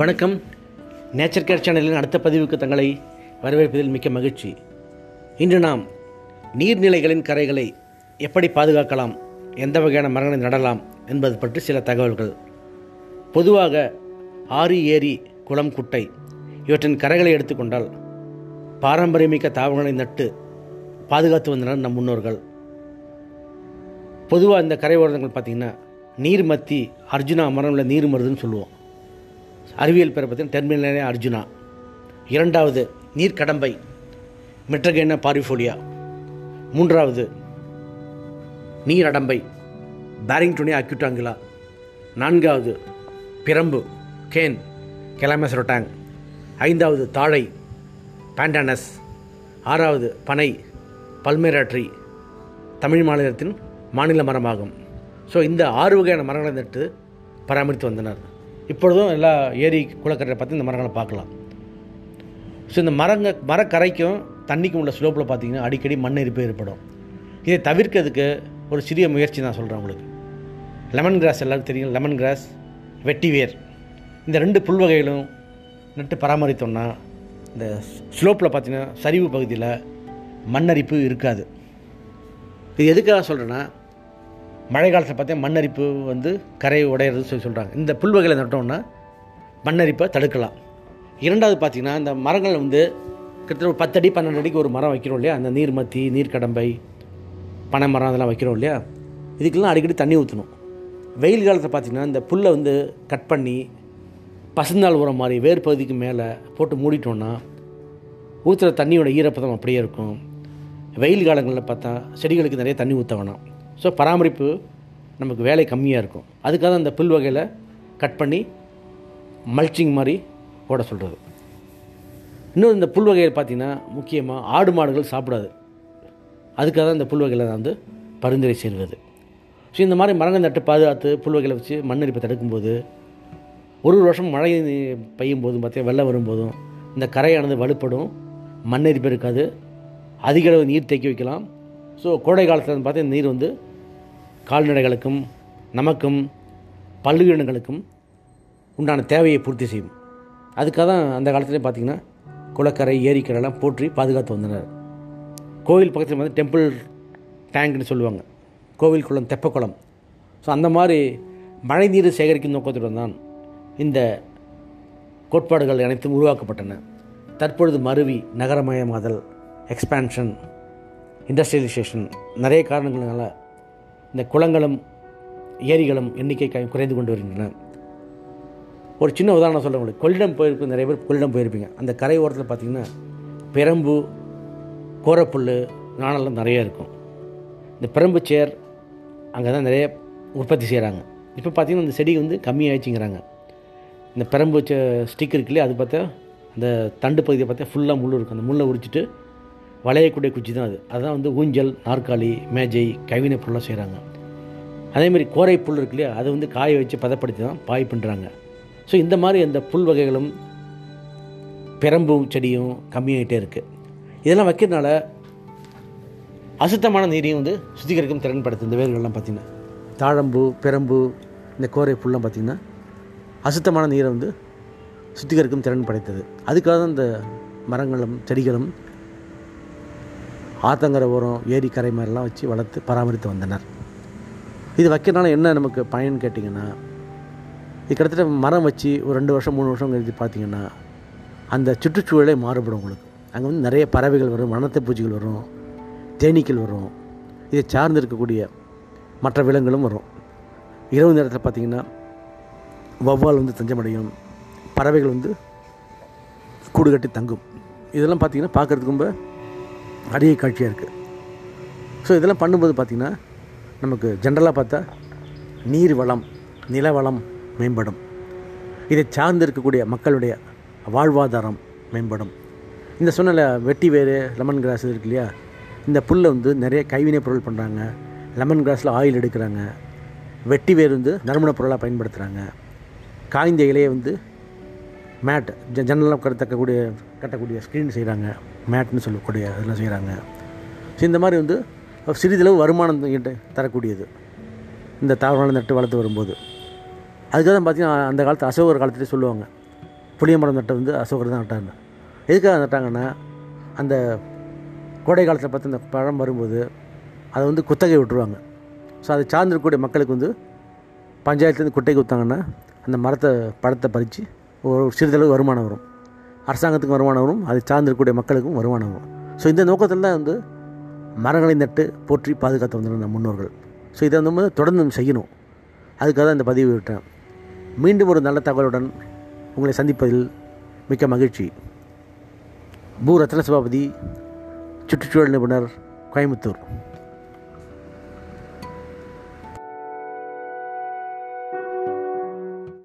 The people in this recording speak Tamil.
வணக்கம். நேச்சர் கேர் சேனலின் அடுத்த பதிவுக்கு தங்களை வரவேற்பதில் மிக்க மகிழ்ச்சி. இன்று நாம் நீர்நிலைகளின் கரைகளை எப்படி பாதுகாக்கலாம் எந்த வகையான மரங்களை நடலாம் என்பது பற்றி சில தகவல்கள். பொதுவாக ஆறு ஏரி குளம் குட்டை இவற்றின் கரைகளை எடுத்துக்கொண்டால் பாரம்பரியமிக்க தாவரங்களை நட்டு பாதுகாத்து வந்தனர் நம் முன்னோர்கள். பொதுவாக இந்த கரை ஓரங்கள் பார்த்திங்கன்னா நீர்மத்தி அர்ஜுனா மரம்ல நீர் மருதுன்னு சொல்லுவோம். அறிவியல் பேரை பார்த்தீங்கன்னா டெர்மினலே அர்ஜுனா. இரண்டாவது நீர்க்கடம்பை. மெட்ரகேன பாரிஃபோலியா. மூன்றாவது நீரடம்பை. பேரிங்டோனி அக்யூட்டாங்கிலா நான்காவது பிரம்பு. கேன். கெலாமசரோட்டாங் ஐந்தாவது தாழை. பேண்டானஸ் ஆறாவது பனை. பல்மேராட்ரி தமிழ் மாநிலத்தின் மாநில மரமாகும். ஸோ இந்த ஆறு வகையான மரங்களை நட்டு பராமரித்து வந்தனர். இப்பொழுதும் எல்லா ஏரி குளக்கரையை பார்த்து இந்த மரங்களை பார்க்கலாம். ஸோ இந்த மரங்க மரக்கரைக்கும் தண்ணிக்கும் உள்ள ஸ்லோப்பில் பார்த்தீங்கன்னா அடிக்கடி மண் எரிப்பு ஏற்படும். இதை தவிர்க்கிறதுக்கு ஒரு சிறிய முயற்சி நான் சொல்கிறேன் உங்களுக்கு. லெமன் கிராஸ் எல்லாருக்கும் தெரியும் லெமன் கிராஸ் வெட்டிவேர் இந்த ரெண்டு புல் வகைகளும் நட்டு பராமரித்தோம்னா இந்த ஸ்லோப்பில் பார்த்தீங்கன்னா சரிவு பகுதியில் மண்ணரிப்பு இருக்காது. இது எதுக்காக சொல்கிறேன்னா மழை காலத்தில் பார்த்தா மண்ணரிப்பு வந்து கரை உடையிறது சொல்லி சொல்கிறாங்க இந்த புல்வகைகளை நட்டோம்னா மண்ணரிப்பை தடுக்கலாம். இரண்டாவது பார்த்திங்கன்னா இந்த மரங்கள் வந்து கிட்டத்தட்ட ஒரு பத்தடி பன்னெண்டு அடிக்கு ஒரு மரம் வைக்கிறோம் இல்லையா? அந்த நீர்மத்தி நீர்க்கடம்பை பனை மரம் அதெல்லாம் வைக்கிறோம் இல்லையா? இதுக்கெல்லாம் அடிக்கடி தண்ணி ஊற்றணும் வெயில் காலத்தில் பார்த்திங்கன்னா இந்த புல்லை வந்து கட் பண்ணி பசுந்தாள் உரம் மாதிரி வேர் பகுதிக்கு மேலே போட்டு மூடிட்டோன்னா ஊற்றுற தண்ணியோட ஈரப்பதம் அப்படியே இருக்கும். வெயில் காலங்களில் பார்த்தா செடிகளுக்கு நிறைய தண்ணி ஊற்ற வேணாம். ஸோ பராமரிப்பு நமக்கு வேலை கம்மியாக இருக்கும். அதுக்காக தான் அந்த புல் வகையில் கட் பண்ணி மல்ச்சிங் மாதிரி போட சொல்கிறது இன்னும் இந்த புல் வகையில் பார்த்திங்கன்னா முக்கியமாக ஆடு மாடுகள் சாப்பிடாது. அதுக்காக தான் இந்த புல் வகையில் நான் வந்து பரிந்துரை செய்வது ஸோ இந்த மாதிரி மரங்கள் நட்டு பாதுகாத்து புல் வகையில் வச்சு மண்ணரிப்பை தடுக்கும்போது ஒரு ஒரு வருஷம் மழை பெய்யும் போதும் பார்த்தீங்கன்னா வெள்ளம் வரும்போதும் இந்த கரையானது வலுப்படும் மண்ணரிப்பு இருக்காது அதிக அளவு நீர் தேக்கி வைக்கலாம். ஸோ கோடை காலத்தில் பார்த்தீங்கன்னா நீர் வந்து கால்நடைகளுக்கும் நமக்கும் பல்லுயிரினங்களுக்கும் உண்டான தேவையை பூர்த்தி செய்யும். அதுக்காக தான் அந்த காலத்துலேயே பார்த்திங்கன்னா குளக்கரை ஏரிக்கரைலாம் போற்றி பாதுகாத்து வந்தனர். கோவில் பக்கத்தில் வந்து டெம்பிள் டேங்க்னு சொல்லுவாங்க. கோவில் குளம் தெப்பக்குளம். ஸோ அந்த மாதிரி மழை நீரை சேகரிக்கும் நோக்கத்துடன் தான் இந்த கோட்பாடுகள் அனைத்தும் உருவாக்கப்பட்டன. தற்பொழுது மருவி நகரமயமாதல் எக்ஸ்பேன்ஷன் இண்டஸ்ட்ரியலைசேஷன் நிறைய காரணங்களால் இந்த குளங்களும் ஏரிகளும் எண்ணிக்கை குறைந்து கொண்டு வருகின்றன. ஒரு சின்ன உதாரணம் சொல்ல உங்களுக்கு. கொள்ளிடம் போயிருப்ப நிறைய பேர் கொள்ளிடம் போயிருப்பீங்க. அந்த கரை ஓரத்தில் பார்த்தீங்கன்னா பெரம்பு கோரப்புல் நாணெல்லாம் நிறைய இருக்கும். இந்த பெரம்பு சேர் அங்கே தான் நிறைய உற்பத்தி செய்கிறாங்க இப்போ பார்த்தீங்கன்னா இந்த செடி வந்து கம்மியாகிடுச்சிங்கிறாங்க இந்த பெரம்பு ஸ்டிக் இருக்கு இல்லையா அது பார்த்தா அந்த தண்டு பகுதியை பார்த்தா ஃபுல்லாக முள் இருக்கும். அந்த முள்ளை உரிச்சிட்டு வளையக்கூடிய குச்சி தான் அது. அதுதான் வந்து ஊஞ்சல் நாற்காலி மேஜை கைவினைப் பொருளாக செய்கிறாங்க அதேமாதிரி கோரை புல் இருக்கு இல்லையா அதை வந்து காய வச்சு பதப்படுத்தி தான் பாய் பண்ணுறாங்க ஸோ இந்த மாதிரி அந்த புல் வகைகளும் பெரம்பும் செடியும் கம்மியாகிட்டே இருக்குது இதெல்லாம் வைக்கிறதுனால அசுத்தமான நீரையும் வந்து சுத்திகரிக்கும் திறன்படுத்து இந்த வேர்கள்லாம் பார்த்திங்கன்னா. தாழம்பு பெரம்பு இந்த கோரை புல்லாம் பார்த்திங்கன்னா அசுத்தமான நீரை வந்து சுத்திகரிக்கும் திறன் படைத்தது. அதுக்காக தான் இந்த மரங்களும் செடிகளும் ஆத்தங்கரை ஓரம் ஏரி கரை மாதிரிலாம் வச்சு வளர்த்து பராமரித்து வந்தனர். இது வைக்கிறனால என்ன நமக்கு பயன் கேட்டிங்கன்னா இது கிட்டத்தட்ட மரம் வச்சு ஒரு ரெண்டு வருஷம் மூணு வருஷம் கழித்து பார்த்தீங்கன்னா அந்த சுற்றுச்சூழலே மாறுபடும் உங்களுக்கு. அங்கே வந்து நிறைய பறவைகள் வரும் வனத்தை பூச்சிகள் வரும் தேனீக்கள் வரும் இதை சார்ந்து இருக்கக்கூடிய மற்ற விலங்குகளும் வரும். இரவு நேரத்தில் பார்த்திங்கன்னா வௌவால் வந்து தஞ்சமடையும் பறவைகள் வந்து கூடு கட்டி தங்கும். இதெல்லாம் பார்த்திங்கன்னா பார்க்குறதுக்கு ரொம்ப அரிய காட்சியாக இருக்குது ஸோ இதெல்லாம் பண்ணும்போது பார்த்திங்கன்னா நமக்கு ஜென்ரலாக பார்த்தா நீர் வளம் நில வளம் மேம்படும். இதை சார்ந்து இருக்கக்கூடிய மக்களுடைய வாழ்வாதாரம் மேம்படும். இந்த சூழ்நிலை வெட்டி வேறு லெமன் கிராஸ் இருக்கு இல்லையா? இந்த புல்லை வந்து நிறைய கைவினைப் பொருள் பண்ணுறாங்க லெமன் கிராஸில் ஆயில் எடுக்கிறாங்க. வெட்டி வேர் வந்து நறுமணப் பொருளாக பயன்படுத்துகிறாங்க காய்ந்த இலையை வந்து மேட் ஜன்னலாம் கட்டக்கூடிய கட்டக்கூடிய ஸ்க்ரீன் செய்கிறாங்க மேட்னு சொல்லக்கூடிய இதெல்லாம் செய்கிறாங்க ஸோ இந்த மாதிரி வந்து சிறிதளவு வருமானம் தரக்கூடியது. இந்த தாவரங்களை நட்டு வளர்த்து வரும்போது. அதுக்காக தான் பார்த்திங்கன்னா அந்த காலத்து அசோகர் காலத்துலேயே சொல்லுவாங்க. புளிய மரம் நட்டை வந்து அசோகர் தான் நட்டாங்க. எதுக்காக நட்டாங்கன்னா அந்த கோடை காலத்தில் பார்த்து அந்த பழம் வரும்போது அதை வந்து குத்தகை விட்டுருவாங்க. ஸோ அதை சார்ந்திருக்கக்கூடிய மக்களுக்கு வந்து பஞ்சாயத்துலேருந்து குட்டைக்கு விற்றாங்கன்னா அந்த மரத்தை பழத்தை பறித்து ஒரு சிறிதளவு வருமானம் வரும். அரசாங்கத்துக்கும் வருமானம் வரும் அதை சார்ந்திருக்கக்கூடிய மக்களுக்கும் வருமானம் வரும் ஸோ இந்த நோக்கத்தில் தான் வந்து மரங்களை நட்டு போற்றி பாதுகாத்து வந்திருந்த முன்னோர்கள். ஸோ இதை வந்து தொடர்ந்து நம்ம செய்யணும். அதுக்காக தான் இந்த பதிவு விட்டேன். மீண்டும் ஒரு நல்ல தகவலுடன் உங்களை சந்திப்பதில் மிக்க மகிழ்ச்சி. பூ ரத்ன சபாபதி சுற்றுச்சூழல் நிபுணர் கோயம்புத்தூர்.